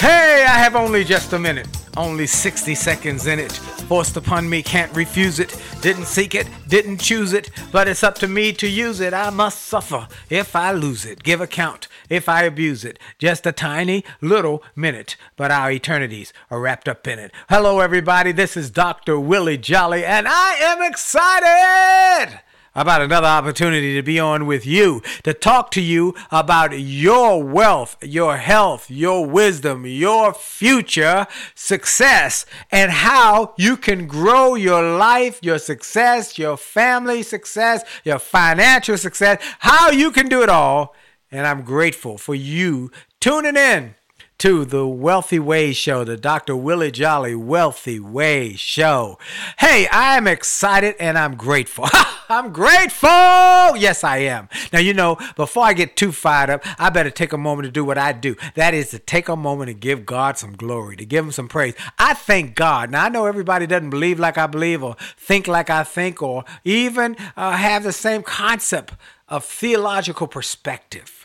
Hey, I have only just a minute. Only 60 seconds in it. Forced upon me, can't refuse it. Didn't seek it, didn't choose it, but it's up to me to use it. I must suffer if I lose it. Give account if I abuse it. Just a tiny little minute, but our eternities are wrapped up in it. Hello, everybody. This is Dr. Willie Jolley, and I am excited about another opportunity to be on with you, to talk to you about your wealth, your health, your wisdom, your future success, and how you can grow your life, your success, your family success, your financial success, how you can do it all. And I'm grateful for you tuning in to the Wealthy Way Show, the Dr. Willie Jolley Wealthy Way Show. Hey, I'm excited and I'm grateful. I'm grateful. Yes, I am. Now, you know, before I get too fired up, I better take a moment to do what I do. That is to take a moment and give God some glory, to give Him some praise. I thank God. Now, I know everybody doesn't believe like I believe or think like I think or even uh, have the same concept of theological perspective,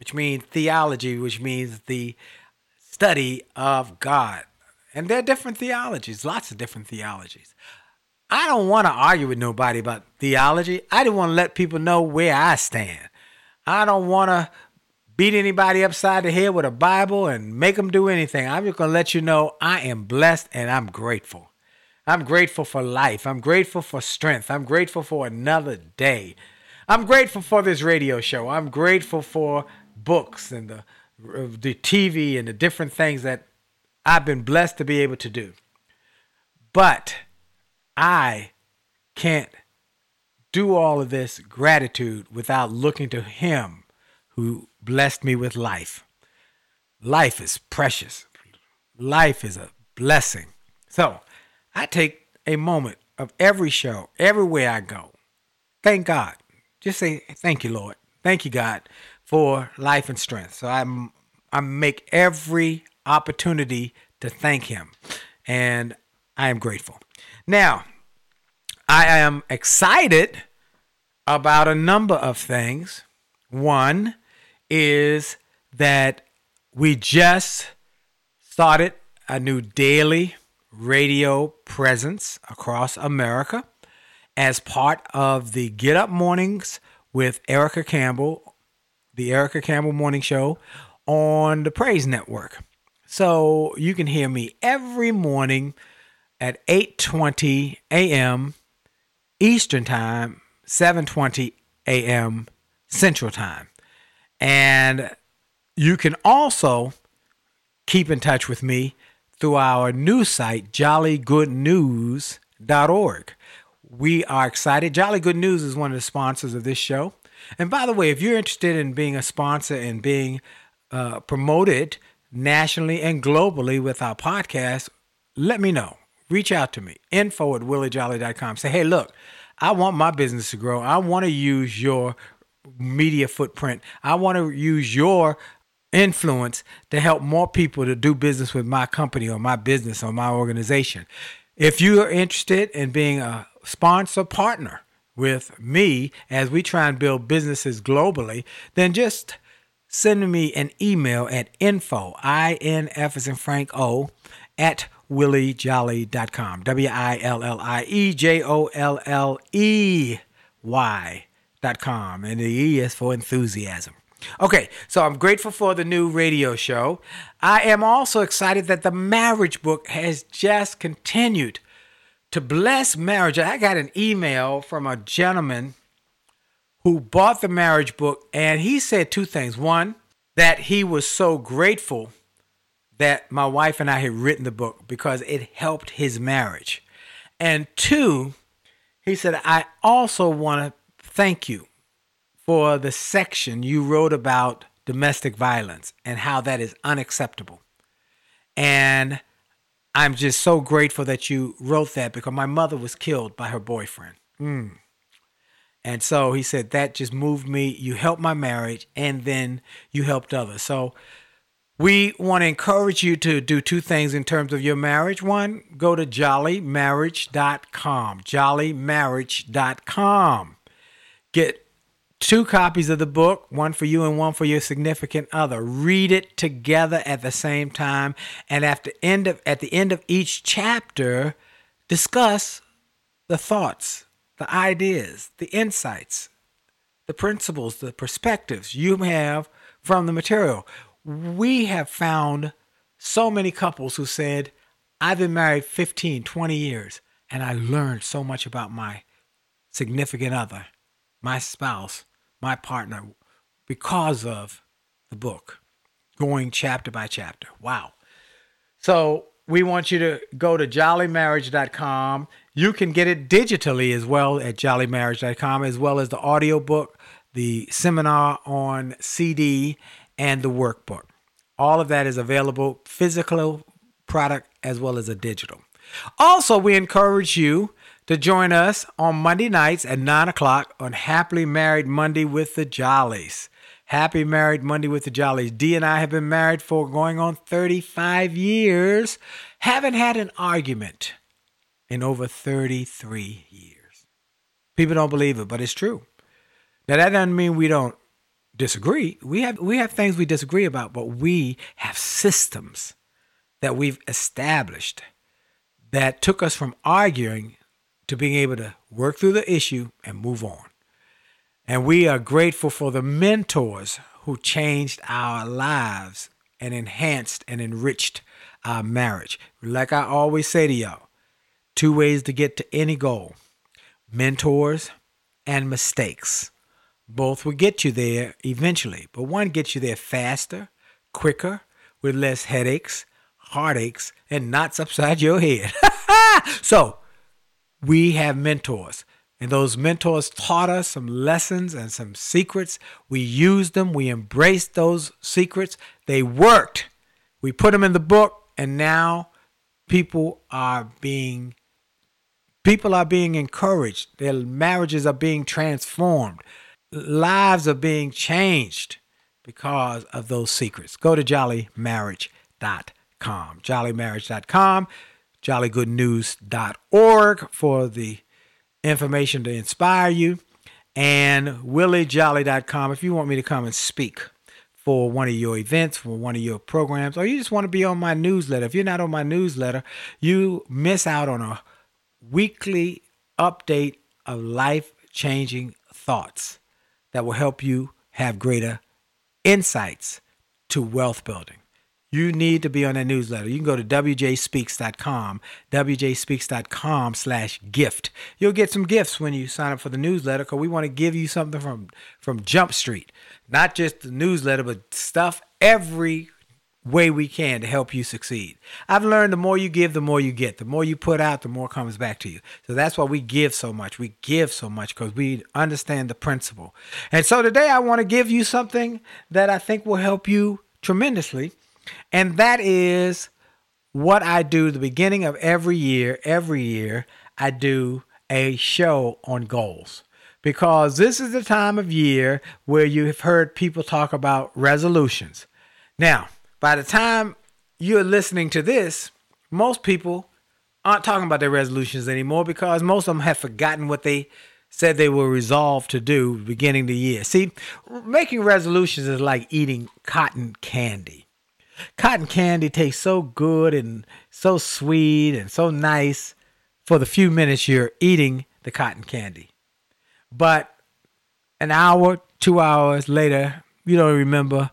which means theology, which means the study of God. And there are different theologies, lots of different theologies. I don't want to argue with nobody about theology. I just want to let people know where I stand. I don't want to beat anybody upside the head with a Bible and make them do anything. I'm just going to let you know I am blessed and I'm grateful. I'm grateful for life. I'm grateful for strength. I'm grateful for another day. I'm grateful for this radio show. I'm grateful for books and the the TV and the different things that I've been blessed to be able to do. But I can't do all of this gratitude without looking to Him who blessed me with life. Life is precious, life is a blessing. So I take a moment of every show, everywhere I go. Thank God. Just say, Thank you, Lord. Thank you, God, for life and strength. So I'm I make every opportunity to thank him. And I am grateful. Now, I am excited about a number of things. One is that we just started a new daily radio presence across America as part of the Get Up Mornings with Erica Campbell the Erica Campbell Morning Show on the Praise Network. So you can hear me every morning at 8:20 a.m. Eastern Time, 7:20 a.m. Central Time. And you can also keep in touch with me through our new site jollygoodnews.org. We are excited. Jolly Good News is one of the sponsors of this show. And by the way, if you're interested in being a sponsor and being uh, promoted nationally and globally with our podcast, let me know. Reach out to me. Info at williejolley.com. Say, hey, look, I want my business to grow. I want to use your media footprint. I want to use your influence to help more people to do business with my company or my business or my organization. If you are interested in being a sponsor partner with me as we try and build businesses globally, then just send me an email at info, I-N-F as in Frank O, at williejolley.com. W-I-L-L-I-E-J-O-L-L-E-Y dot com. And the E is for enthusiasm. Okay, so I'm grateful for the new radio show. I am also excited that the marriage book has just continued to bless marriage. I got an email from a gentleman who bought the marriage book, and he said two things. One, that he was so grateful that my wife and I had written the book because it helped his marriage. And two, he said, I also want to thank you for the section you wrote about domestic violence and how that is unacceptable. And I'm just so grateful that you wrote that because my mother was killed by her boyfriend. Mm. And so he said, that just moved me. You helped my marriage and then you helped others. So we want to encourage you to do two things in terms of your marriage. One, go to jollymarriage.com. Jollymarriage.com. Get two copies of the book, one for you and one for your significant other. Read it together at the same time, and at the end of at the end of each chapter, discuss the thoughts, the ideas, the insights, the principles, the perspectives you have from the material. We have found so many couples who said, I've been married 15, 20 years, and I learned so much about my significant other, my spouse, my partner because of the book, going chapter by chapter. Wow. So we want you to go to jollymarriage.com. You can get it digitally as well at jollymarriage.com, as well as the audiobook, the seminar on CD, and the workbook. All of that is available, physical product as well as a digital. Also, we encourage you to join us on Monday nights at 9 o'clock on Happily Married Monday with the Jollies. Happy Married Monday with the Jollies. Dee and I have been married for going on 35 years, haven't had an argument in over 33 years. People don't believe it, but it's true. Now that doesn't mean we don't disagree. We have we have things we disagree about, but we have systems that we've established that took us from arguing to being able to work through the issue and move on. And we are grateful for the mentors who changed our lives and enhanced and enriched our marriage. Like I always say to y'all, two ways to get to any goal mentors and mistakes. Both will get you there eventually, but one gets you there faster, quicker, with less headaches, heartaches, and knots upside your head. so, we have mentors. And those mentors taught us some lessons and some secrets. We used them, we embraced those secrets. They worked. We put them in the book, and now people are being people are being encouraged. Their marriages are being transformed. Lives are being changed because of those secrets. Go to jollymarriage.com. Jollymarriage.com jollygoodnews.org for the information to inspire you, and williejolley.com if you want me to come and speak for one of your events, for one of your programs, or you just want to be on my newsletter. If you're not on my newsletter, you miss out on a weekly update of life changing thoughts that will help you have greater insights to wealth building you need to be on that newsletter. You can go to wjspeaks.com, wjspeaks.com slash gift. You'll get some gifts when you sign up for the newsletter because we want to give you something from, from Jump Street. Not just the newsletter, but stuff every way we can to help you succeed. I've learned the more you give, the more you get. The more you put out, the more comes back to you. So that's why we give so much. We give so much because we understand the principle. And so today I want to give you something that I think will help you tremendously And that is what I do the beginning of every year. Every year, I do a show on goals because this is the time of year where you have heard people talk about resolutions. Now, by the time you're listening to this, most people aren't talking about their resolutions anymore because most of them have forgotten what they said they were resolved to do beginning the year. See, making resolutions is like eating cotton candy. Cotton candy tastes so good and so sweet and so nice for the few minutes you're eating the cotton candy. But an hour, two hours later, you don't remember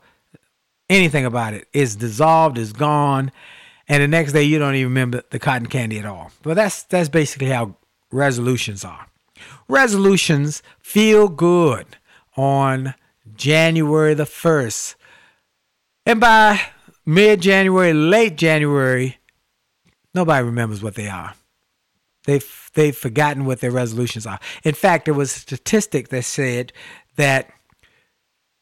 anything about it. It's dissolved, it's gone, and the next day you don't even remember the cotton candy at all. But that's that's basically how resolutions are. Resolutions feel good on January the 1st. And by mid January, late January, nobody remembers what they are. They've, they've forgotten what their resolutions are. In fact, there was a statistic that said that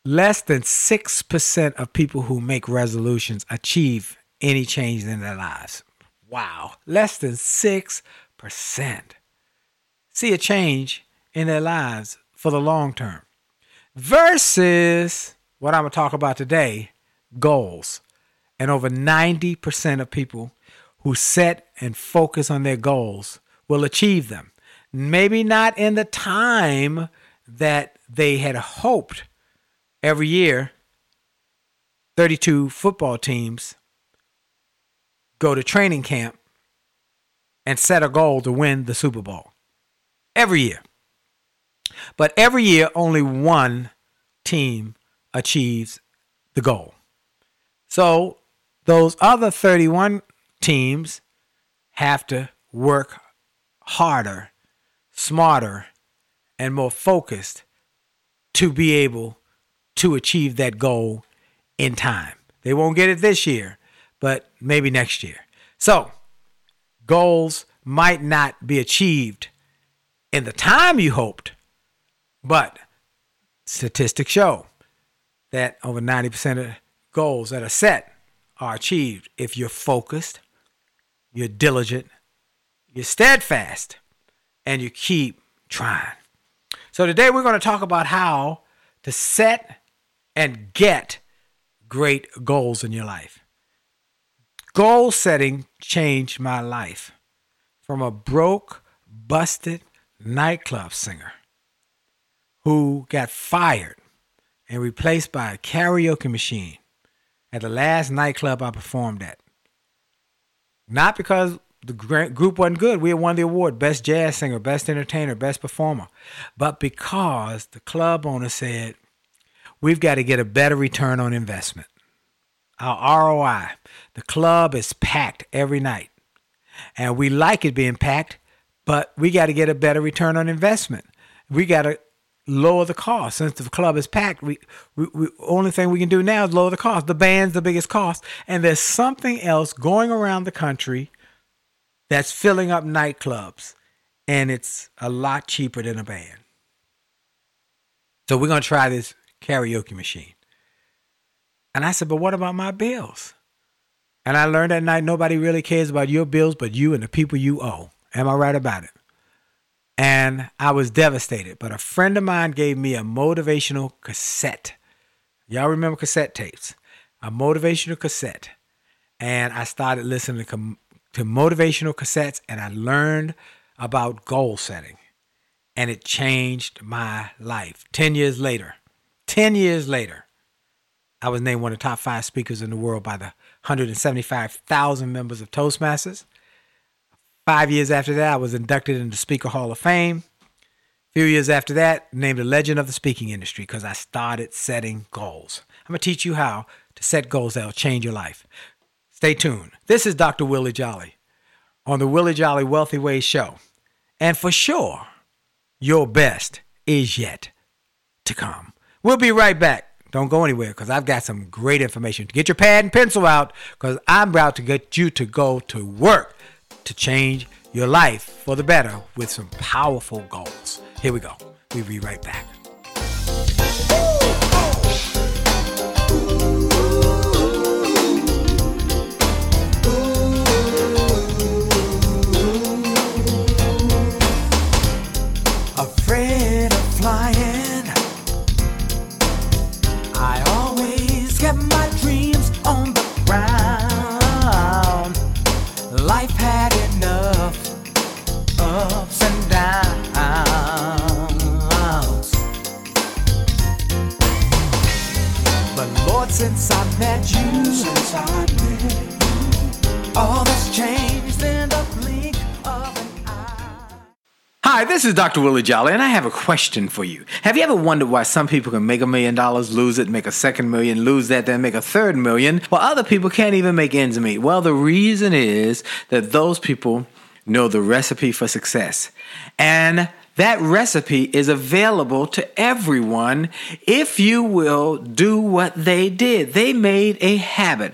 less than 6% of people who make resolutions achieve any change in their lives. Wow. Less than 6% see a change in their lives for the long term. Versus what I'm going to talk about today goals. And over 90% of people who set and focus on their goals will achieve them. Maybe not in the time that they had hoped every year. 32 football teams go to training camp and set a goal to win the Super Bowl every year. But every year, only one team achieves the goal. So those other 31 teams have to work harder, smarter, and more focused to be able to achieve that goal in time. They won't get it this year, but maybe next year. So, goals might not be achieved in the time you hoped, but statistics show that over 90% of goals that are set are achieved if you're focused, you're diligent, you're steadfast, and you keep trying. So today we're going to talk about how to set and get great goals in your life. Goal setting changed my life from a broke, busted, nightclub singer who got fired and replaced by a karaoke machine at the last nightclub I performed at. Not because the group wasn't good. We had won the award Best Jazz Singer, Best Entertainer, Best Performer. But because the club owner said, we've got to get a better return on investment. Our ROI. The club is packed every night. And we like it being packed but we got to get a better return on investment. We got to lower the cost. Since the club is packed, we, we, we only thing we can do now is lower the cost. The band's the biggest cost, and there's something else going around the country that's filling up nightclubs, and it's a lot cheaper than a band. So we're gonna try this karaoke machine. And I said, but what about my bills? And I learned that night nobody really cares about your bills but you and the people you owe. Am I right about it? And I was devastated. But a friend of mine gave me a motivational cassette. Y'all remember cassette tapes? A motivational cassette. And I started listening to, to motivational cassettes and I learned about goal setting. And it changed my life. 10 years later, 10 years later, I was named one of the top five speakers in the world by the 175,000 members of Toastmasters. Five years after that, I was inducted into Speaker Hall of Fame. A few years after that, named a legend of the speaking industry because I started setting goals. I'm going to teach you how to set goals that will change your life. Stay tuned. This is Dr. Willie Jolley on the Willie Jolley Wealthy Ways Show. And for sure, your best is yet to come. We'll be right back. Don't go anywhere because I've got some great information. Get your pad and pencil out because I'm about to get you to go to work to change your life for the better with some powerful goals. Here we go. We'll be right back. Since I met you, since I met you, all that's changed in blink of an eye. Hi, this is Dr. Willie Jolley, and I have a question for you. Have you ever wondered why some people can make a million dollars, lose it, make a second million, lose that, then make a third million, while other people can't even make ends meet? Well, the reason is that those people know the recipe for success. And that recipe is available to everyone if you will do what they did. They made a habit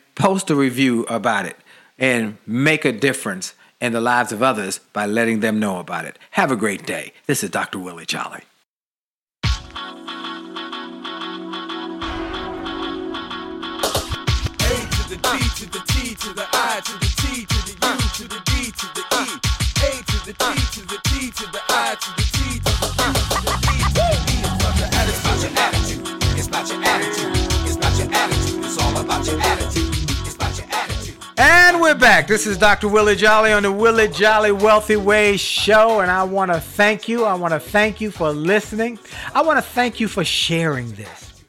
post a review about it and make a difference in the lives of others by letting them know about it. Have a great day. This is Dr. Willie Jolley. To the T to the I to the T to the U to the D to the E. A to the T We're back. This is Dr. Willie Jolley on the Willie Jolley Wealthy Ways show. And I want to thank you. I want to thank you for listening. I want to thank you for sharing this.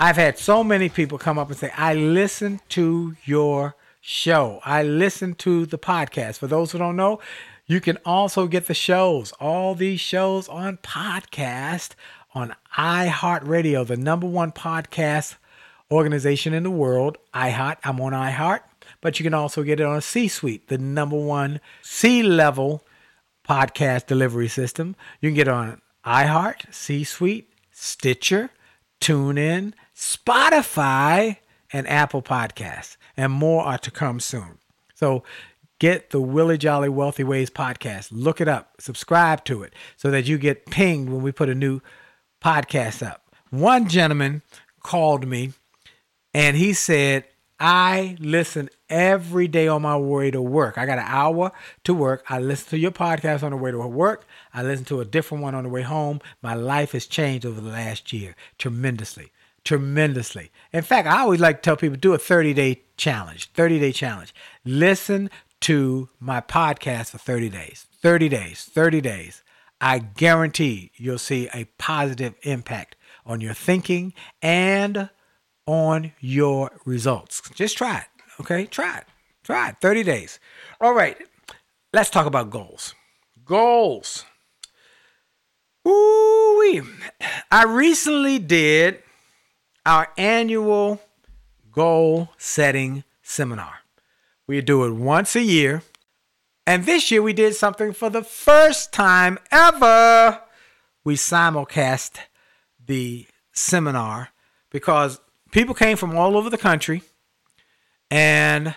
I've had so many people come up and say, I listen to your show. I listen to the podcast. For those who don't know, you can also get the shows, all these shows on podcast on iHeartRadio, the number one podcast organization in the world. iHeart, I'm on iHeart, but you can also get it on C Suite, the number one C level podcast delivery system. You can get it on iHeart, C Suite, Stitcher, TuneIn, Spotify, and Apple Podcasts. And more are to come soon. So get the Willie Jolley Wealthy Ways podcast. Look it up, subscribe to it so that you get pinged when we put a new podcast up. One gentleman called me and he said, I listen every day on my way to work. I got an hour to work. I listen to your podcast on the way to work. I listen to a different one on the way home. My life has changed over the last year tremendously. Tremendously. In fact, I always like to tell people do a 30 day challenge. 30 day challenge. Listen to my podcast for 30 days. 30 days. 30 days. I guarantee you'll see a positive impact on your thinking and on your results. Just try it. Okay? Try it. Try it. 30 days. All right. Let's talk about goals. Goals. Ooh, I recently did our annual goal setting seminar. We do it once a year. And this year we did something for the first time ever. We simulcast the seminar because people came from all over the country. And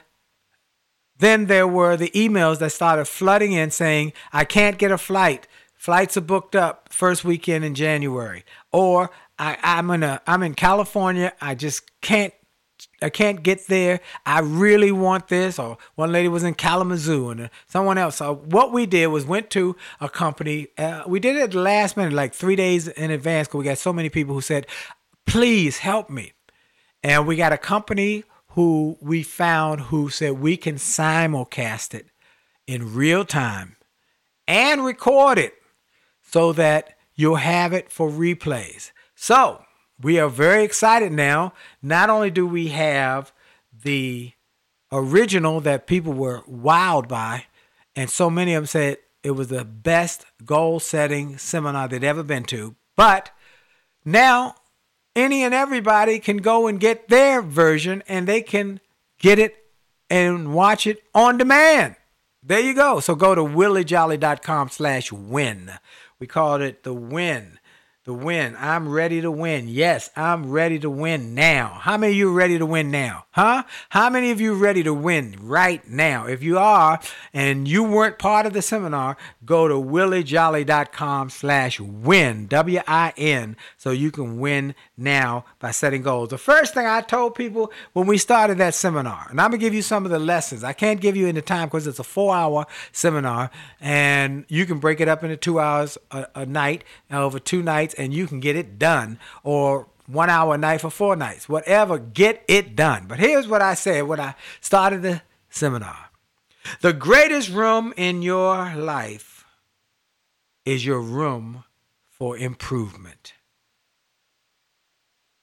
then there were the emails that started flooding in saying, I can't get a flight. Flights are booked up first weekend in January. Or I, I'm in a I'm in California. I just can't I can't get there. I really want this. Or one lady was in Kalamazoo and someone else. So what we did was went to a company. Uh, we did it last minute, like three days in advance, because we got so many people who said, "Please help me." And we got a company who we found who said we can simulcast it in real time and record it so that you'll have it for replays. So we are very excited now. Not only do we have the original that people were wowed by, and so many of them said it was the best goal setting seminar they'd ever been to, but now any and everybody can go and get their version and they can get it and watch it on demand. There you go. So go to williejolley.com slash win. We called it the win the win. I'm ready to win. Yes, I'm ready to win now. How many of you ready to win now? Huh? How many of you ready to win right now? If you are and you weren't part of the seminar, go to williejolley.com slash win, W-I-N, so you can win now by setting goals. The first thing I told people when we started that seminar, and I'm going to give you some of the lessons. I can't give you any time because it's a four-hour seminar, and you can break it up into two hours a, a night over two nights nights and you can get it done, or one hour a night for four nights, whatever, get it done. But here's what I said when I started the seminar the greatest room in your life is your room for improvement.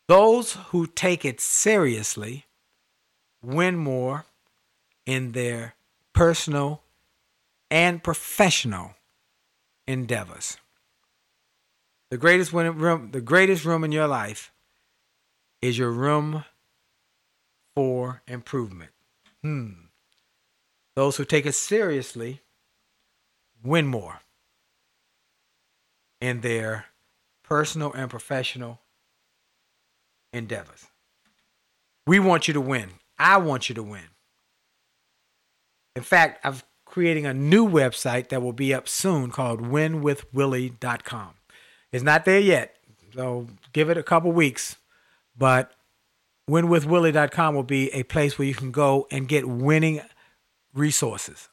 Those who take it seriously win more in their personal and professional endeavors. The greatest room, the greatest room in your life is your room for improvement. Hmm. Those who take it seriously win more in their personal and professional endeavors. We want you to win. I want you to win. In fact, I'm creating a new website that will be up soon called winwithwillie.com. It's not there yet. So give it a couple weeks. But winwithwillie.com will be a place where you can go and get winning resources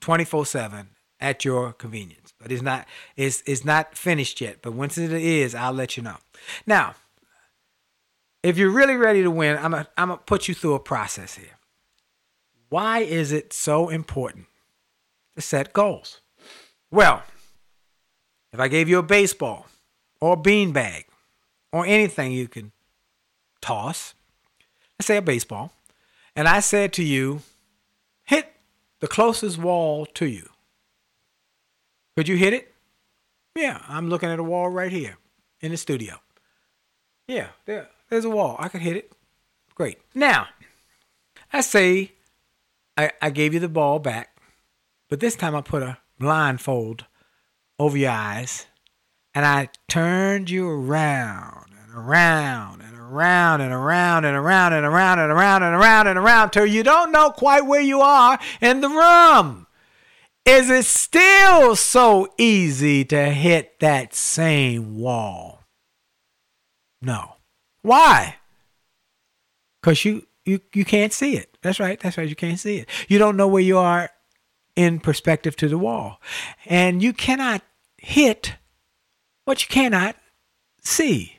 24-7 at your convenience. But it's not it's it's not finished yet. But once it is, I'll let you know. Now, if you're really ready to win, I'm gonna I'm gonna put you through a process here. Why is it so important to set goals? Well, if I gave you a baseball or a beanbag or anything you can toss, let's say a baseball, and I said to you, hit the closest wall to you. Could you hit it? Yeah, I'm looking at a wall right here in the studio. Yeah, there, there's a wall. I could hit it. Great. Now, I say I, I gave you the ball back, but this time I put a blindfold over your eyes and I turned you around and around and around and around and around and around and around and around and around till you don't know quite where you are in the room. Is it still so easy to hit that same wall? No. Why? Because you, you, you can't see it. That's right. That's right. You can't see it. You don't know where you are in perspective to the wall. And you cannot hit what you cannot see.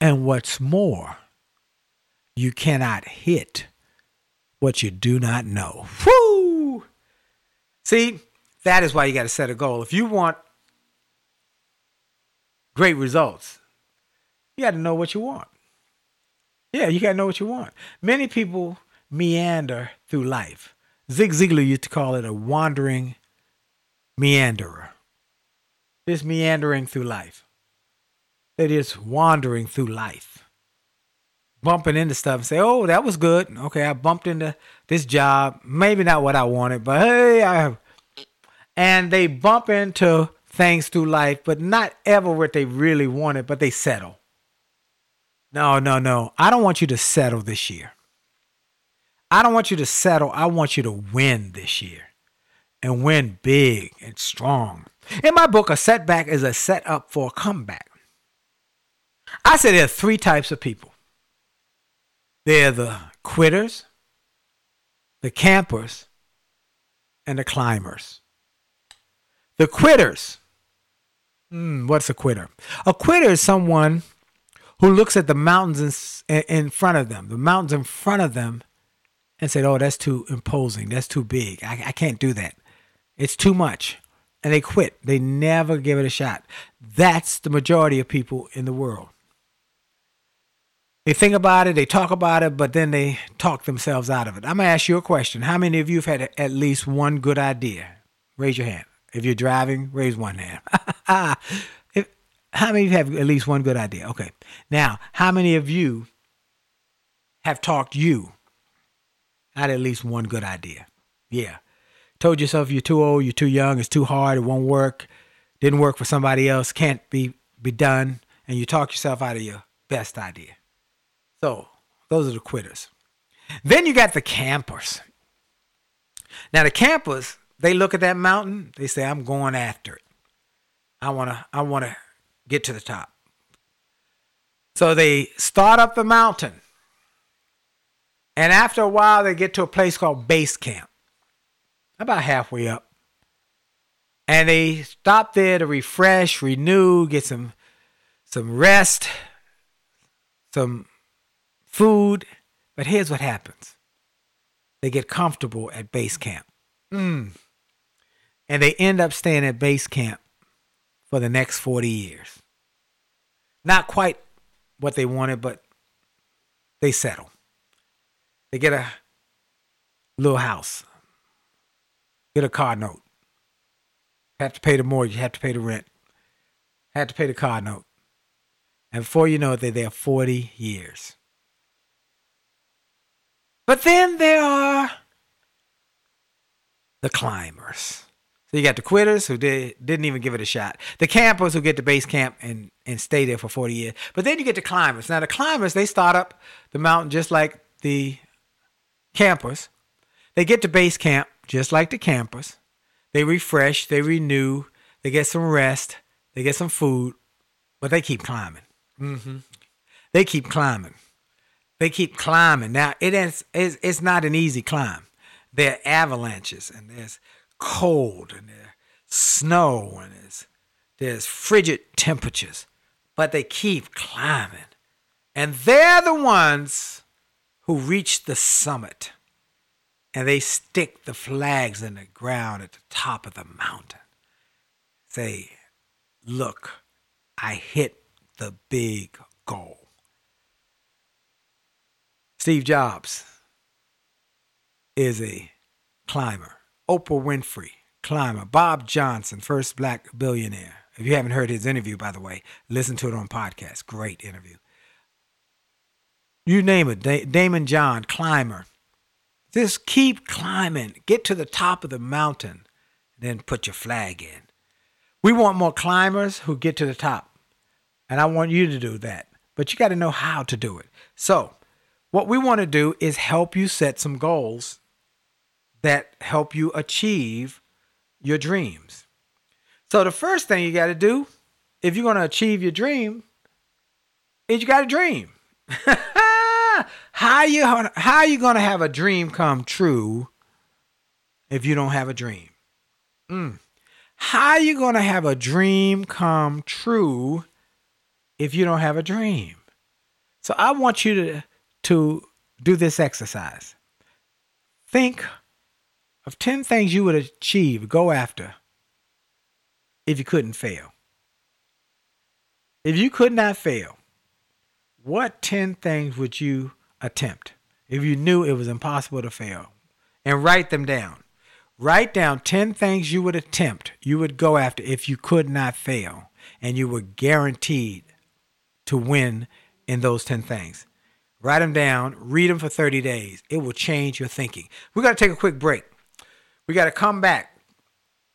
And what's more, you cannot hit what you do not know. See, that is why you got to set a goal. If you want great results, you got to know what you want. Yeah, you got to know what you want. Many people meander through life. Zig Ziglar used to call it a wandering meanderer just meandering through life. They're just wandering through life, bumping into stuff and say, "Oh, that was good. Okay, I bumped into this job. Maybe not what I wanted, but hey, I have." And they bump into things through life, but not ever what they really wanted, but they settle. No, no, no. I don't want you to settle this year. I don't want you to settle. I want you to win this year and win big and strong. In my book, a setback is a setup for a comeback. I say there are three types of people they're the quitters, the campers, and the climbers. The quitters. Hmm, what's a quitter? A quitter is someone who looks at the mountains in, in front of them, the mountains in front of them, and said, Oh, that's too imposing. That's too big. I, I can't do that. It's too much and they quit. They never give it a shot. That's the majority of people in the world. They think about it, they talk about it, but then they talk themselves out of it. I'm gonna ask you a question. How many of you have had at least one good idea? Raise your hand. If you're driving, raise one hand. if, how many of you have at least one good idea? Okay. Now, how many of you have talked you out at least one good idea? Yeah. Told yourself you're too old, you're too young, it's too hard, it won't work, didn't work for somebody else, can't be be done, and you talk yourself out of your best idea. So those are the quitters. Then you got the campers. Now the campers, they look at that mountain, they say, I'm going after it. I wanna I wanna get to the top. So they start up the mountain. And after a while, they get to a place called base camp, about halfway up. And they stop there to refresh, renew, get some some rest, some food. But here's what happens they get comfortable at base camp. Mm. And they end up staying at base camp for the next 40 years. Not quite what they wanted, but they settle. They get a little house, get a car note, have to pay the mortgage, have to pay the rent, have to pay the car note. And before you know it, they're there 40 years. But then there are the climbers. So you got the quitters who did, didn't even give it a shot. The campers who get to base camp and, and stay there for 40 years. But then you get the climbers. Now the climbers, they start up the mountain just like the campers. They get to base camp just like the campers. They refresh, they renew, they get some rest, they get some food, but they keep climbing. Mm-hmm. They keep climbing. They keep climbing. Now it is it's, it's not an easy climb. There are avalanches and there's cold and there's snow and there's there's frigid temperatures, but they keep climbing. And they're the ones who reach the summit and they stick the flags in the ground at the top of the mountain. Say, look, I hit the big goal. Steve Jobs is a climber. Oprah Winfrey, climber. Bob Johnson, first black billionaire. If you haven't heard his interview, by the way, listen to it on podcast. Great interview. You name it. Da- Daymond John, climber. Just keep climbing. Get to the top of the mountain, then put your flag in. We want more climbers who get to the top. And I want you to do that. But you got to know how to do it. So, what we want to do is help you set some goals that help you achieve your dreams. So, the first thing you got to do if you're going to achieve your dream is you got to dream. how you how you to have a dream come true if you don't have a dream? Mm. How you to have a dream come true if you don't have a dream? So I want you to to do this exercise. Think of 10 things you would achieve, go after if you couldn't fail. If you could not fail, what 10 things would you attempt if you knew it was impossible to fail? And write them down. Write down 10 things you would attempt, you would go after if you could not fail, and you were guaranteed to win in those 10 things. Write them down, read them for 30 days. It will change your thinking. We got to take a quick break. We got to come back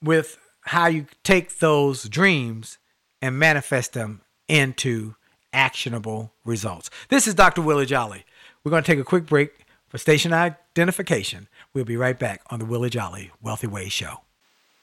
with how you take those dreams and manifest them into actionable results. This is Dr. Willie Jolley. We're going to take a quick break for station identification. We'll be right back on the Willie Jolley Wealthy Ways Show.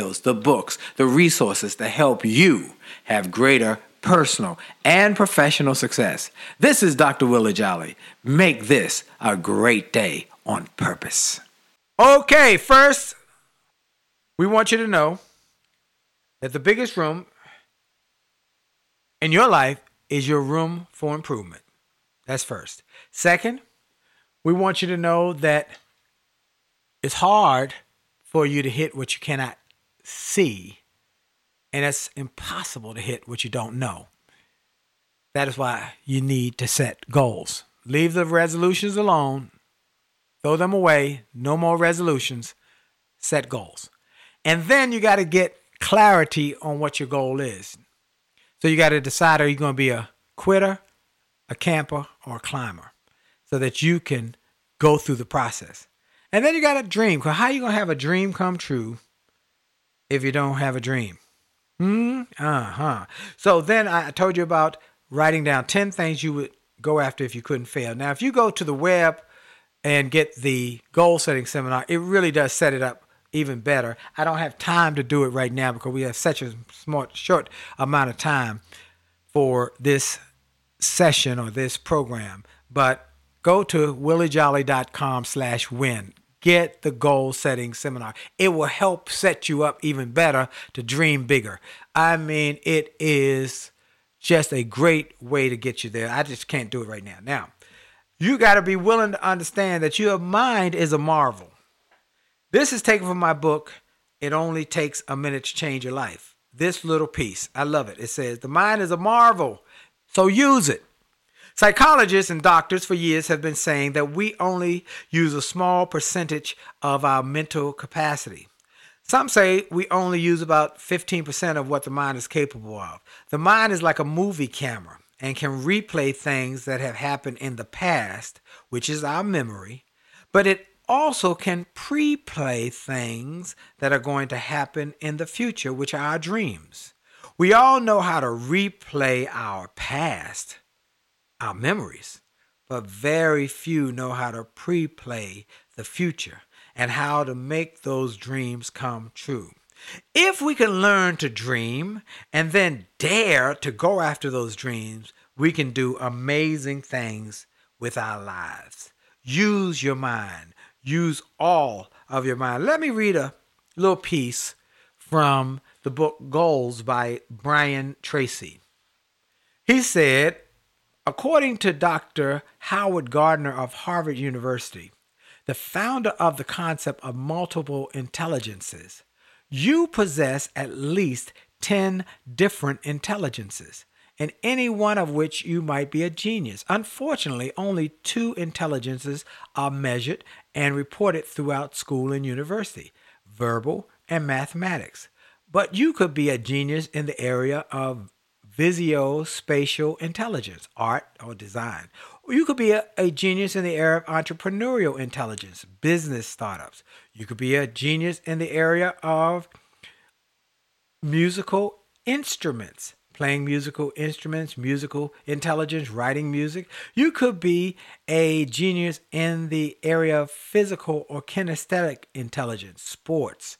the books, the resources to help you have greater personal and professional success. This is Dr. Willie Jolley. Make this a great day on purpose. Okay, first, we want you to know that the biggest room in your life is your room for improvement. That's first. Second, we want you to know that it's hard for you to hit what you cannot see, and it's impossible to hit what you don't know. That is why you need to set goals. Leave the resolutions alone, throw them away, no more resolutions, set goals. And then you got to get clarity on what your goal is. So you got to decide are you going to be a quitter, a camper, or a climber so that you can go through the process. And then you got a dream. How you going to have a dream come true if you don't have a dream? Hmm? Uh huh. So then I told you about writing down 10 things you would go after if you couldn't fail. Now, if you go to the web and get the goal setting seminar, it really does set it up even better. I don't have time to do it right now because we have such a smart, short amount of time for this session or this program. But go to williejolley.com slash win. Get the goal setting seminar. It will help set you up even better to dream bigger. I mean, it is just a great way to get you there. I just can't do it right now. Now, you got to be willing to understand that your mind is a marvel. This is taken from my book, It Only Takes a Minute to Change Your Life. This little piece, I love it. It says, The mind is a marvel, so use it. Psychologists and doctors for years have been saying that we only use a small percentage of our mental capacity. Some say we only use about 15% of what the mind is capable of. The mind is like a movie camera and can replay things that have happened in the past, which is our memory, but it also can pre play things that are going to happen in the future, which are our dreams. We all know how to replay our past, our memories, but very few know how to pre play the future and how to make those dreams come true. If we can learn to dream and then dare to go after those dreams, we can do amazing things with our lives. Use your mind use all of your mind. Let me read a little piece from the book Goals by Brian Tracy. He said, according to Dr. Howard Gardner of Harvard University, the founder of the concept of multiple intelligences, you possess at least 10 different intelligences in any one of which you might be a genius. Unfortunately, only two intelligences are measured and reported throughout school and university verbal and mathematics. But you could be a genius in the area of visuospatial intelligence, art or design. Or you could be a, a, genius in the area of entrepreneurial intelligence, business startups. You could be a genius in the area of musical instruments playing musical instruments, musical intelligence, writing music. You could be a genius in the area of physical or kinesthetic intelligence, sports,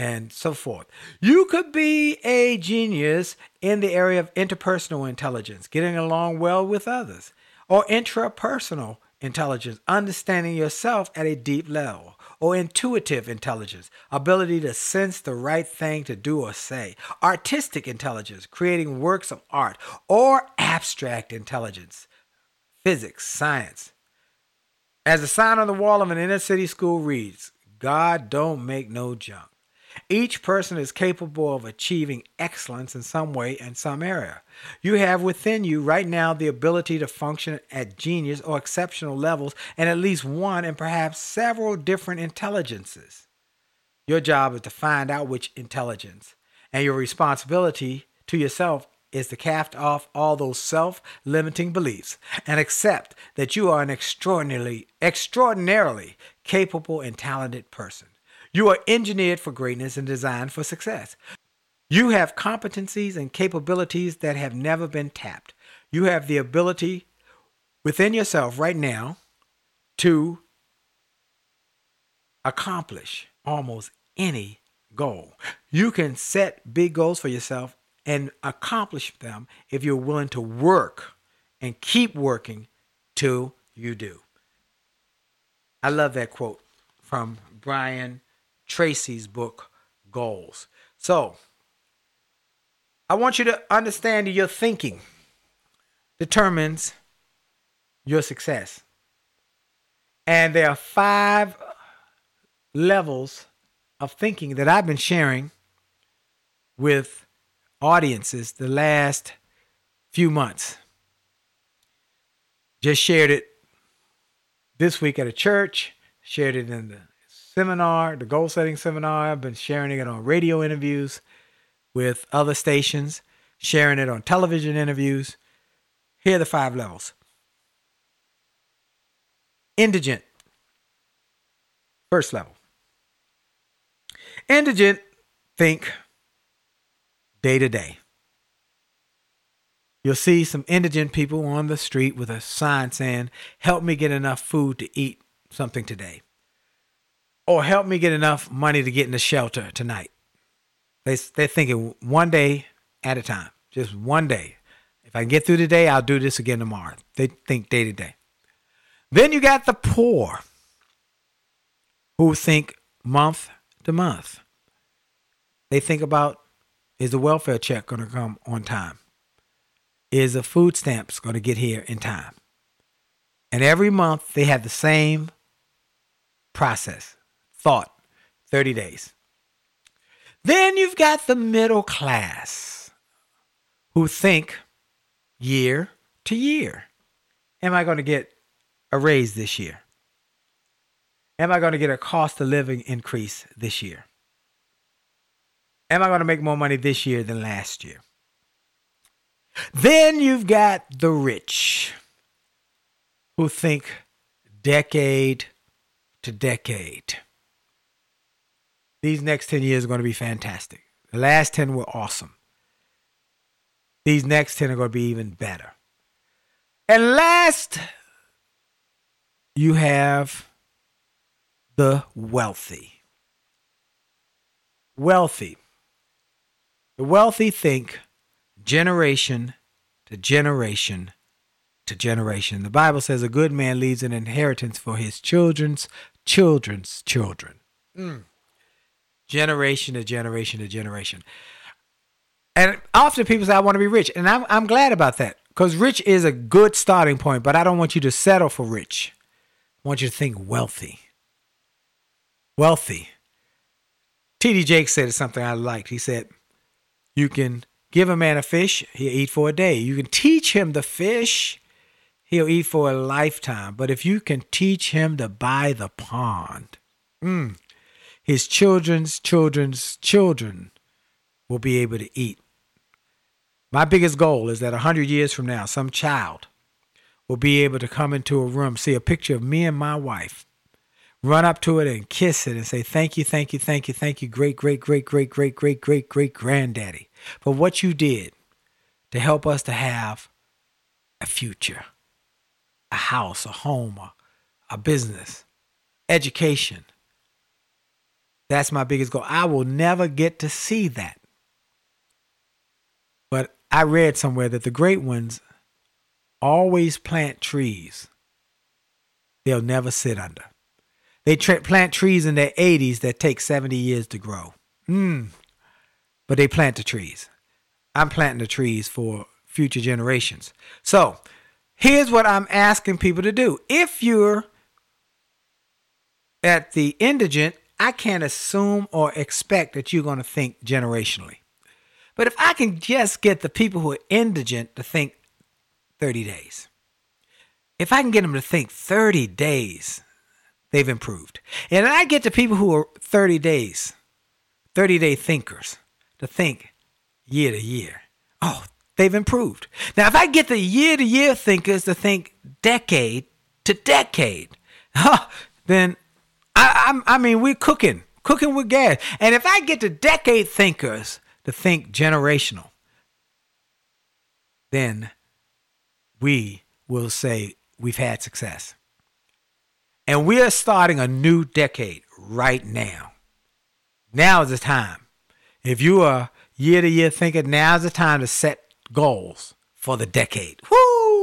and so forth. You could be a genius in the area of interpersonal intelligence, getting along well with others, or intrapersonal intelligence, understanding yourself at a deep level, or intuitive intelligence, ability to sense the right thing to do or say, artistic intelligence, creating works of art, or abstract intelligence, physics, science. As the sign on the wall of an inner city school reads, God don't make no junk. Each person is capable of achieving excellence in some way in some area. You have within you right now the ability to function at genius or exceptional levels and at least one and perhaps several different intelligences. Your job is to find out which intelligence, and your responsibility to yourself is to cast off all those self-limiting beliefs and accept that you are an extraordinarily extraordinarily capable and talented person. You are engineered for greatness and designed for success. You have competencies and capabilities that have never been tapped. You have the ability within yourself right now to accomplish almost any goal. You can set big goals for yourself and accomplish them if you're willing to work and keep working till you do. I love that quote from Brian Tracy's book, Goals. So, I want you to understand that your thinking determines your success. And there are five levels of thinking that I've been sharing with audiences the last few months. Just shared it this week at a church, shared it in the seminar, the goal setting seminar. I've been sharing it on radio interviews with other stations, sharing it on television interviews. Here are the five levels indigent, first level. Indigent, think day to day. You'll see some indigent people on the street with a sign saying, Help me get enough food to eat something today. Or help me get enough money to get in the shelter tonight. They, they're thinking one day at a time, just one day. If I can get through today, I'll do this again tomorrow. They think day to day. Then you got the poor who think month to month. They think about is the welfare check going to come on time? Is the food stamps going to get here in time? And every month they have the same process, thought, 30 days. Then you've got the middle class who think year to year. Am I going to get a raise this year? Am I going to get a cost of living increase this year? Am I going to make more money this year than last year? Then you've got the rich who think decade to decade. These next 10 years are going to be fantastic. The last 10 were awesome. These next 10 are going to be even better. And last, you have the wealthy. Wealthy. The wealthy think generation to generation to generation. The Bible says a good man leaves an inheritance for his children's children's children. Mm. Generation to generation to generation. And often people say, I want to be rich. And I'm, I'm glad about that because rich is a good starting point, but I don't want you to settle for rich. I want you to think wealthy. Wealthy. T.D. Jakes said something I liked. He said, you can give a man a fish, he'll eat for a day. You can teach him the fish, he'll eat for a lifetime. But if you can teach him to buy the pond, mm, his children's children's children will be able to eat. My biggest goal is that 100 years from now, some child will be able to come into a room, see a picture of me and my wife, run up to it and kiss it and say, Thank you, thank you, thank you, thank you, great, great, great, great, great, great, great, great granddaddy, for what you did to help us to have a future, a house, a home, a, a business, education. That's my biggest goal. I will never get to see that. But I read somewhere that the great ones always plant trees they'll never sit under. They tra- plant trees in their 80s that take 70 years to grow. Mm. But they plant the trees. I'm planting the trees for future generations. So here's what I'm asking people to do. If you're at the indigent, I can't assume or expect that you're going to think generationally. But if I can just get the people who are indigent to think 30 days, if I can get them to think 30 days, they've improved. And I get the people who are 30 days, 30 day thinkers to think year to year. Oh, they've improved. Now, if I get the year to year thinkers to think decade to decade, huh, then I, I, I mean, we're cooking, cooking with gas. And if I get the decade thinkers to think generational, then we will say we've had success. And we are starting a new decade right now. Now is the time. If you are year to year thinker, now's the time to set goals for the decade. Woo!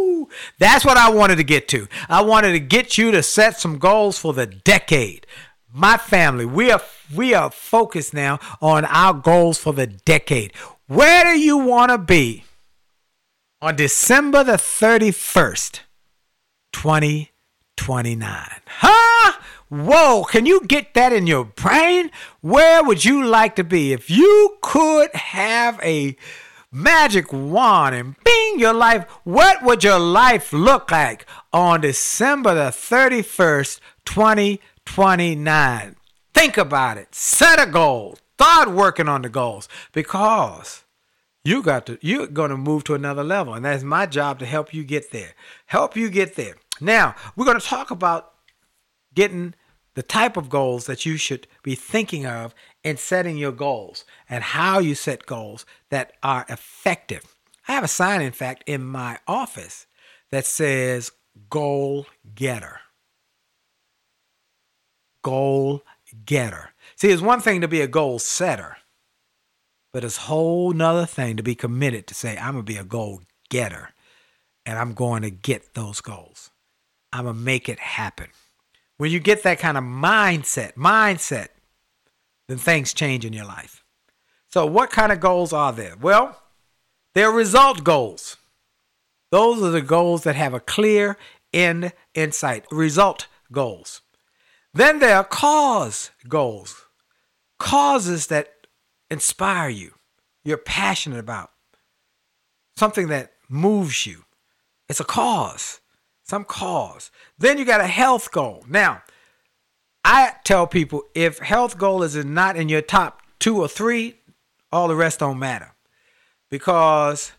That's what I wanted to get to. I wanted to get you to set some goals for the decade. My family, we are we are focused now on our goals for the decade. Where do you want to be on December the 31st, 2029? Huh? Whoa, can you get that in your brain? Where would you like to be if you could have a magic wand and bing your life? What would your life look like on December the 31st, 2029? Think about it. Set a goal. Start working on the goals because you got to you're going to move to another level and that's my job to help you get there. Help you get there. Now, we're going to talk about getting the type of goals that you should be thinking of in setting your goals and how you set goals that are effective. I have a sign, in fact, in my office that says goal getter. Goal getter. See, it's one thing to be a goal setter, but it's a whole nother thing to be committed to say, I'm going to be a goal getter and I'm going to get those goals. I'm going to make it happen. When you get that kind of mindset, mindset, then things change in your life. So, what kind of goals are there? Well, they're result goals. Those are the goals that have a clear end in sight, result goals. Then there are cause goals, causes that inspire you, you're passionate about, something that moves you. It's a cause some cause. Then you got a health goal. Now, I tell people if health goal is not in your top two or three, all the rest don't matter. Because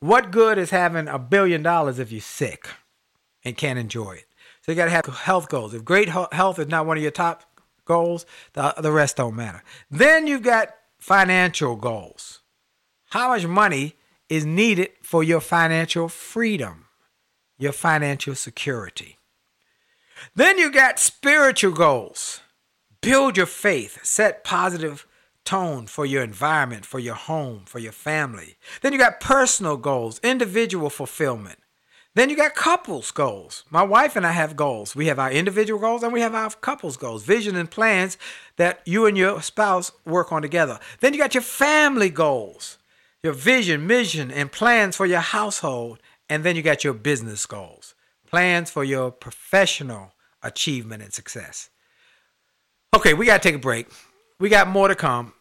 what good is having a billion dollars if you're sick and can't enjoy it? So you got to have health goals. If great health is not one of your top goals, the, the rest don't matter. Then you've got financial goals. How much money is needed for your financial freedom? your financial security. Then you got spiritual goals. Build your faith, set positive tone for your environment, for your home, for your family. Then you got personal goals, individual fulfillment. Then you got couples goals. My wife and I have goals. We have our individual goals and we have our couples goals, vision and plans that you and your spouse work on together. Then you got your family goals, your vision, mission, and plans for your household and then you got your business goals, plans for your professional achievement and success. Okay, we got to take a break. We got more to come.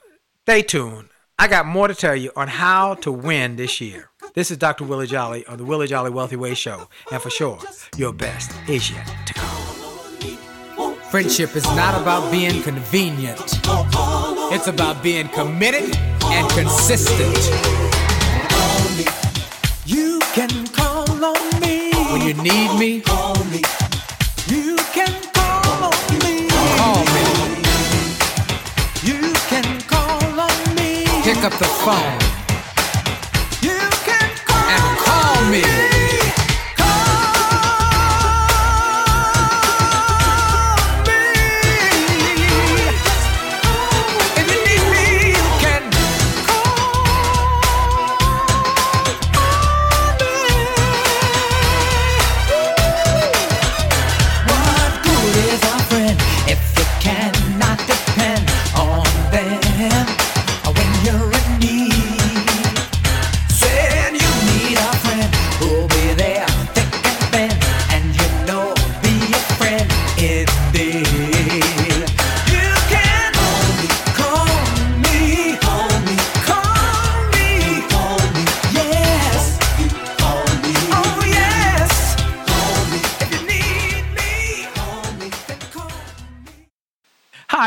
Stay tuned. I got more to tell you on how to win this year. This is Dr. Willie Jolley on the Willie Jolley Wealthy Way Show. And for sure, your best is yet to come. Friendship is not about being convenient, it's about being committed and consistent. You can call on me when you need me, call me. You Pick up the phone. You can call and call me.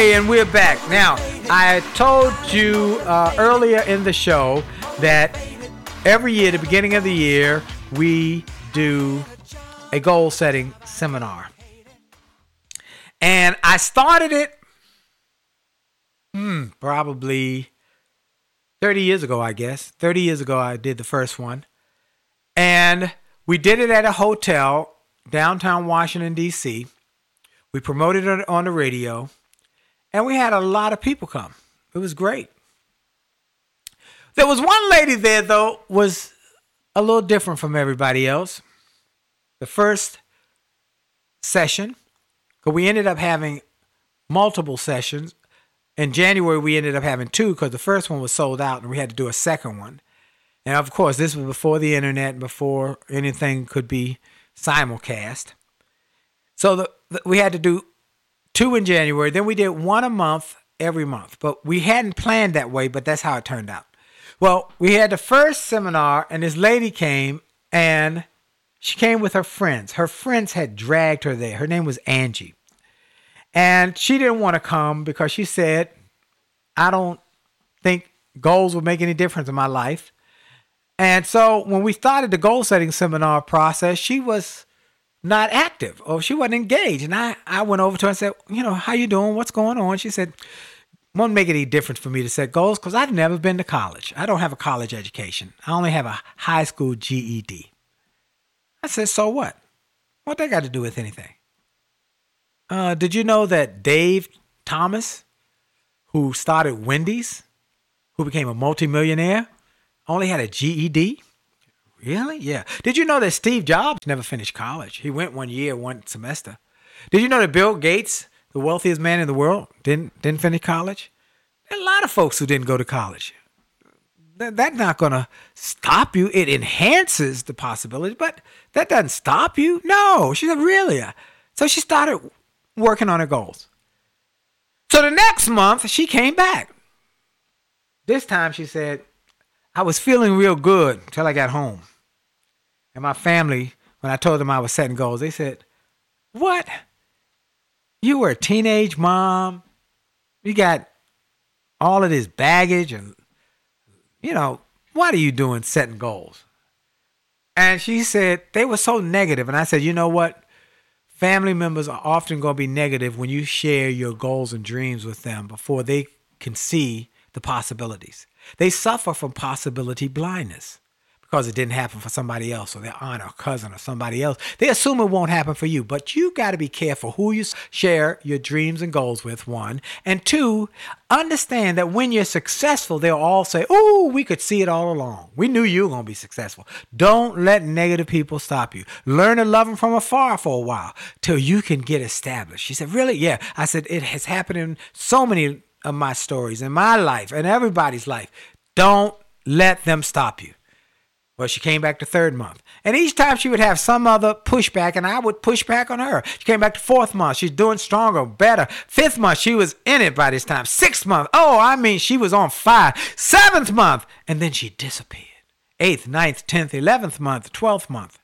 Okay, and we're back. Now, I told you uh, earlier in the show that every year, the beginning of the year, we do a goal setting seminar. And I started it hmm, probably 30 years ago, I guess. 30 years ago, I did the first one. And we did it at a hotel downtown Washington, D.C. We promoted it on the radio, and we had a lot of people come. It was great. There was one lady there though was a little different from everybody else. The first session, because we ended up having multiple sessions. In January, we ended up having two because the first one was sold out, and we had to do a second one. And of course, this was before the internet, before anything could be simulcast. So the, the, we had to do two in January. Then we did one a month every month. But we hadn't planned that way, but that's how it turned out. Well, we had the first seminar, and this lady came, and she came with her friends. Her friends had dragged her there. Her name was Angie. And she didn't want to come because she said, I don't think goals will make any difference in my life. And so when we started the goal setting seminar process, she was not active or she wasn't engaged. And I, I went over to her and said, you know, how you doing? What's going on? She said, won't make any difference for me to set goals because I've never been to college. I don't have a college education. I only have a high school GED. I said, so what? What that got to do with anything? Uh, did you know that Dave Thomas, who started Wendy's, who became a multimillionaire, only had a GED? Really? Yeah. Did you know that Steve Jobs never finished college? He went one year, one semester. Did you know that Bill Gates, the wealthiest man in the world, didn't didn't finish college? There are a lot of folks who didn't go to college. That, that's not going to stop you. It enhances the possibility, but that doesn't stop you. No. She said, really? So she started working on her goals. So the next month, she came back. This time she said, I was feeling real good until I got home. And my family, when I told them I was setting goals, they said, What? You were a teenage mom. You got all of this baggage and, you know, what are you doing setting goals? And she said they were so negative. And I said, you know what? Family members are often going to be negative when you share your goals and dreams with them before they can see the possibilities. They suffer from possibility blindness because it didn't happen for somebody else or their aunt or cousin or somebody else. They assume it won't happen for you, but you got to be careful who you share your dreams and goals with, one. And two, understand that when you're successful, they'll all say, Oh, we could see it all along. We knew you were going to be successful. Don't let negative people stop you. Learn to love them from afar for a while till you can get established. She said, Really? Yeah. I said, It has happened in so many of my stories in my life and everybody's life. Don't let them stop you. Well, she came back the third month. And each time she would have some other pushback, and I would push back on her. She came back the fourth month. She's doing stronger, better. Fifth month, she was in it by this time. Sixth month, oh, I mean, she was on fire. Seventh month, and then she disappeared. Eighth, ninth, tenth, eleventh month, twelfth month,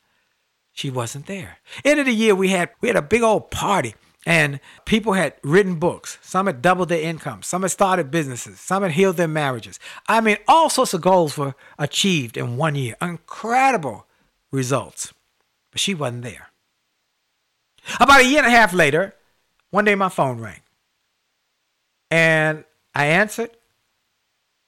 she wasn't there. End of the year, we had we had a big old party. And people had written books. Some had doubled their income. Some had started businesses. Some had healed their marriages. I mean, all sorts of goals were achieved in one year. Incredible results. But she wasn't there. About a year and a half later, one day my phone rang. And I answered,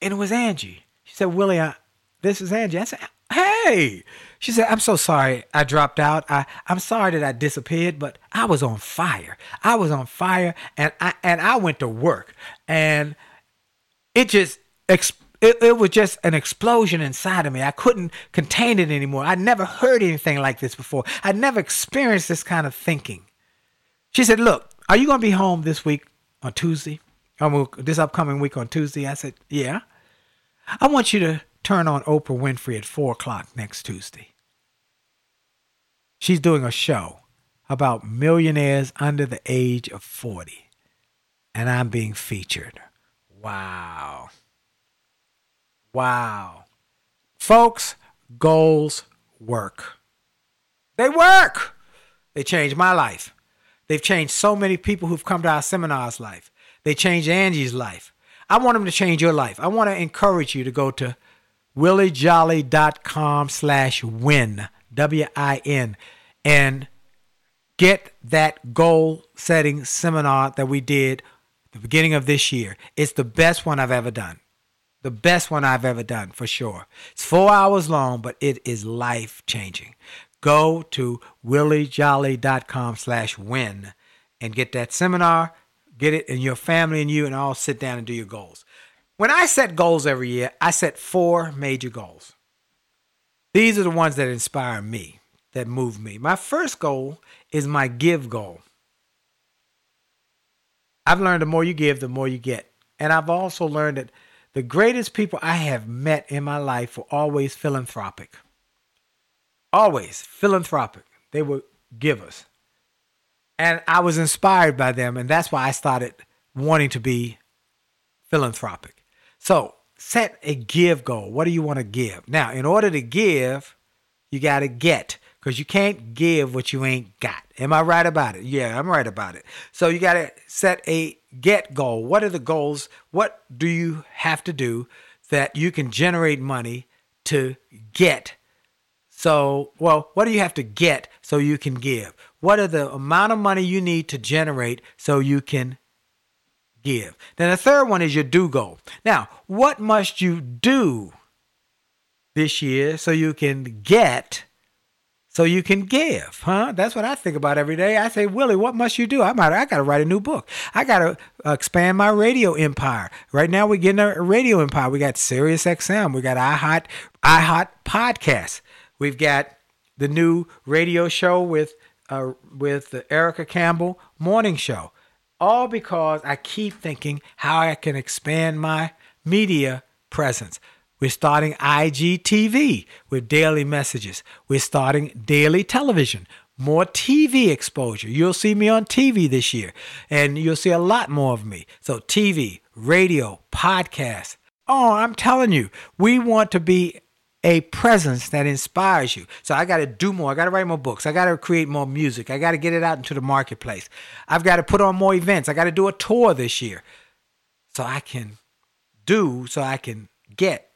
and it was Angie. She said, Willie, I, this is Angie. I said, hey. She said, I'm so sorry I dropped out. I, I'm sorry that I disappeared, but I was on fire. I was on fire and I and I went to work. And it just it, was just an explosion inside of me. I couldn't contain it anymore. I'd never heard anything like this before. I'd never experienced this kind of thinking. She said, Look, are you going to be home this week on Tuesday? Um, this upcoming week on Tuesday? I said, Yeah. I want you to turn on Oprah Winfrey at 4 o'clock next Tuesday. She's doing a show about millionaires under the age of 40. And I'm being featured. Wow. Wow. Folks, goals work. They work. They changed my life. They've changed so many people who've come to our seminars' life. They changed Angie's life. I want them to change your life. I want to encourage you to go to williejolley.com slash win, W-I-N, and get that goal setting seminar that we did the beginning of this year. It's the best one I've ever done. The best one I've ever done, for sure. It's four hours long, but it is life changing. Go to williejolley.com slash win and get that seminar, get it, and your family and you, and all sit down and do your goals. When I set goals every year, I set four major goals. These are the ones that inspire me, that move me. My first goal is my give goal. I've learned the more you give, the more you get. And I've also learned that the greatest people I have met in my life were always philanthropic. Always philanthropic. They were givers. And I was inspired by them. And that's why I started wanting to be philanthropic. So set a give goal. What do you want to give? Now, in order to give, you got to get because you can't give what you ain't got. Am I right about it? Yeah, I'm right about it. So you got to set a get goal. What are the goals? What do you have to do that you can generate money to get? So, well, what do you have to get so you can give? What are the amount of money you need to generate so you can give. Then the third one is your do goal. Now, what must you do this year so you can get so you can give, huh? That's what I think about every day. I say, Willie, what must you do? I might, I got to write a new book. I got to expand my radio empire. Right now, we're getting a radio empire. We got Sirius XM. We got iHeart, iHeart podcast. We've got the new radio show with uh, with the Erica Campbell morning show all because I keep thinking how I can expand my media presence. We're starting IGTV with daily messages. We're starting daily television, more TV exposure. You'll see me on TV this year, and you'll see a lot more of me. So, TV, radio, podcast. Oh, I'm telling you, we want to be a presence that inspires you. So I got to do more. I got to write more books. I got to create more music. I got to get it out into the marketplace. I've got to put on more events. I got to do a tour this year so I can do, so I can get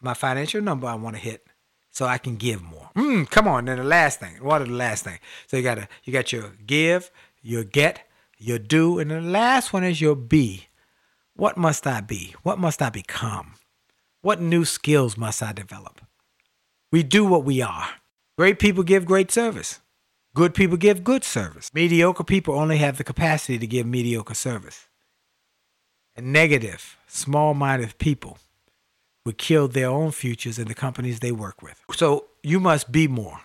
my financial number I want to hit so I can give more. Mm, come on. Then the last thing. What are the last thing? So you got to you got your give, your get, your do, and the last one is your be. What must I be? What must I become? What new skills must I develop? We do what we are. Great people give great service. Good people give good service. Mediocre people only have the capacity to give mediocre service. And negative, small minded people would kill their own futures and the companies they work with. So you must be more.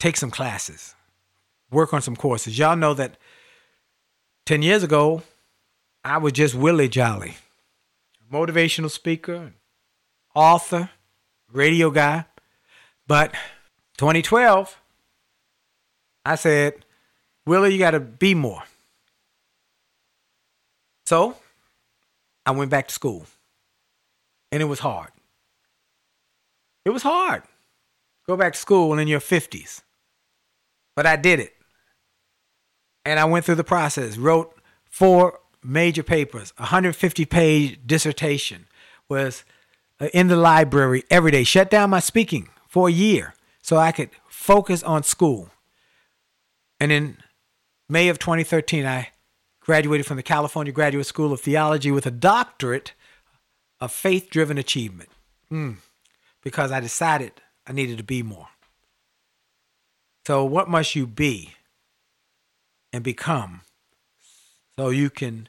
Take some classes, work on some courses. Y'all know that 10 years ago, I was just Willie Jolley, motivational speaker, author, radio guy. But 2012, I said, Willie, you got to be more. So I went back to school, and it was hard. It was hard. Go back to school in your 50s. But I did it. And I went through the process, wrote four major papers, 150 page dissertation, was in the library every day, shut down my speaking for a year so I could focus on school. And in May of 2013, I graduated from the California Graduate School of Theology with a doctorate of faith driven achievement mm, because I decided I needed to be more. So, what must you be and become so you can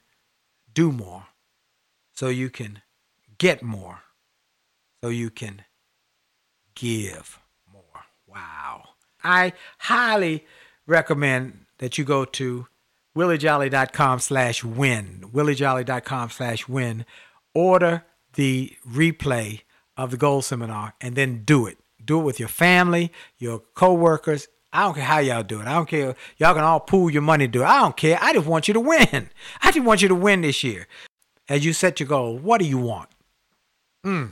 do more, so you can get more? So you can give more. Wow. I highly recommend that you go to williejolley.com slash win. williejolley.com slash win. Order the replay of the goal seminar and then do it. Do it with your family, your coworkers. I don't care how y'all do it. I don't care. Y'all can all pool your money do it. I don't care. I just want you to win. I just want you to win this year. As you set your goal, what do you want? Hmm.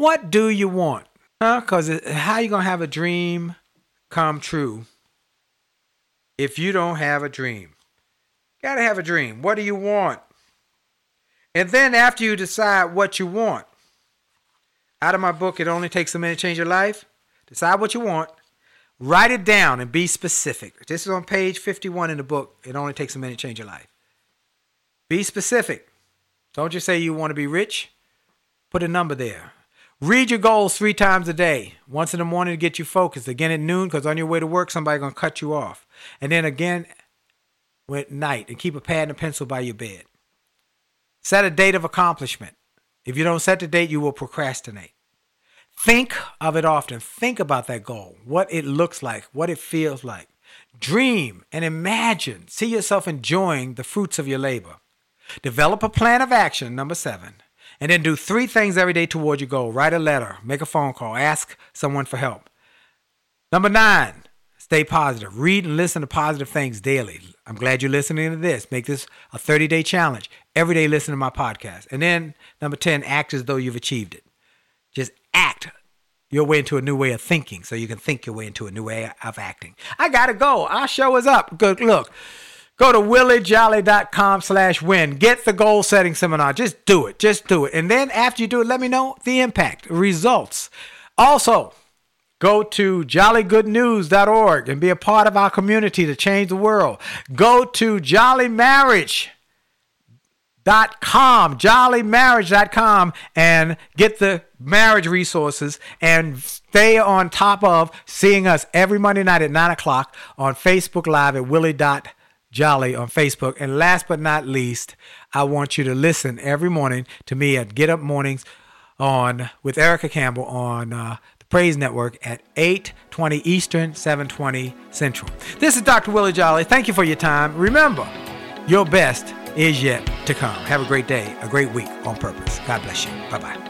What do you want? Huh? Because how you gonna have a dream come true if you don't have a dream? Gotta have a dream. What do you want? And then after you decide what you want, out of my book, It Only Takes a Minute to Change Your Life, decide what you want, write it down and be specific. This is on page 51 in the book, It Only Takes a Minute to Change Your Life. Be specific. Don't just say you want to be rich, put a number there. Read your goals three times a day. Once in the morning to get you focused. Again at noon because on your way to work somebody's gonna cut you off. And then again at night and keep a pad and a pencil by your bed. Set a date of accomplishment. If you don't set the date, you will procrastinate. Think of it often. Think about that goal, what it looks like, what it feels like. Dream and imagine. See yourself enjoying the fruits of your labor. Develop a plan of action, number seven. And then do three things every day toward your goal. Write a letter, make a phone call, ask someone for help. Number nine, stay positive. Read and listen to positive things daily. I'm glad you're listening to this. Make this a 30 day challenge. Every day, listen to my podcast. And then number 10, act as though you've achieved it. Just act your way into a new way of thinking so you can think your way into a new way of acting. I got to go. Our show is up. Good. Look. Go to williejolley.com slash win. Get the goal setting seminar. Just do it. Just do it. And then after you do it, let me know the impact, results. Also, go to jollygoodnews.org and be a part of our community to change the world. Go to jollymarriage.com, jollymarriage.com, and get the marriage resources and stay on top of seeing us every Monday night at 9 o'clock on Facebook Live at willie.com Jolley on Facebook. And last but not least, I want you to listen every morning to me at Get Up Mornings on with Erica Campbell on uh, the Praise Network at 8:20 Eastern, 7:20 Central. This is Dr. Willie Jolley. Thank you for your time. Remember, your best is yet to come. Have a great day, a great week on purpose. God bless you. Bye bye